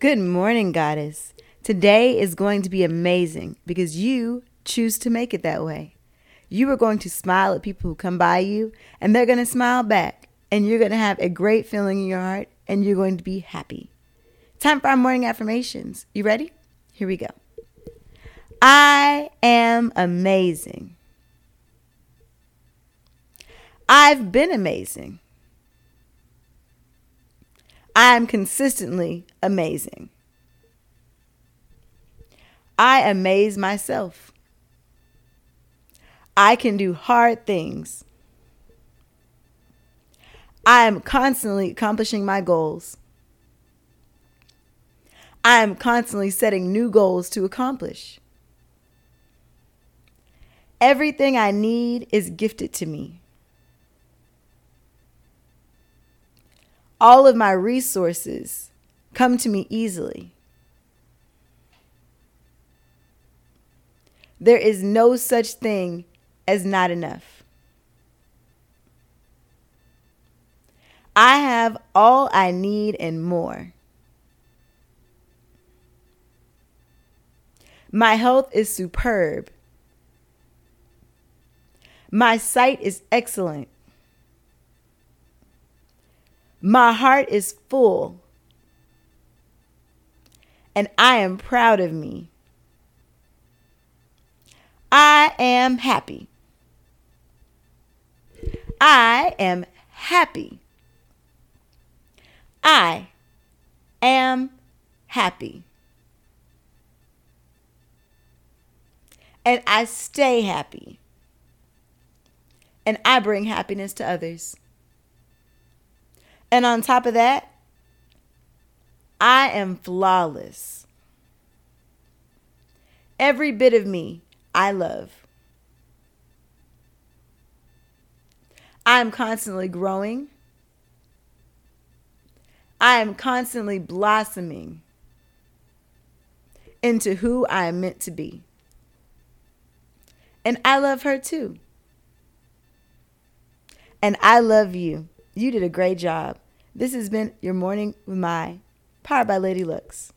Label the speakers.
Speaker 1: Good morning, Goddess. Today is going to be amazing because you choose to make it that way. You are going to smile at people who come by you, and they're going to smile back, and you're going to have a great feeling in your heart, and you're going to be happy. Time for our morning affirmations. You ready? Here we go. I am amazing. I've been amazing. I'm consistently amazing. I amaze myself. I can do hard things. I am constantly accomplishing my goals. I am constantly setting new goals to accomplish. Everything I need is gifted to me. All of my resources come to me easily. There is no such thing as not enough. I have all I need and more. My health is superb. My sight is excellent. My heart is full, and I am proud of me. I am happy. I am happy. I am happy. And I stay happy. And I bring happiness to others. And on top of that, I am flawless. Every bit of me I love. I am constantly growing. I am constantly blossoming into who I am meant to be. And I love her too. And I love you. You did a great job. This has been your morning with my powered by Lady Lux.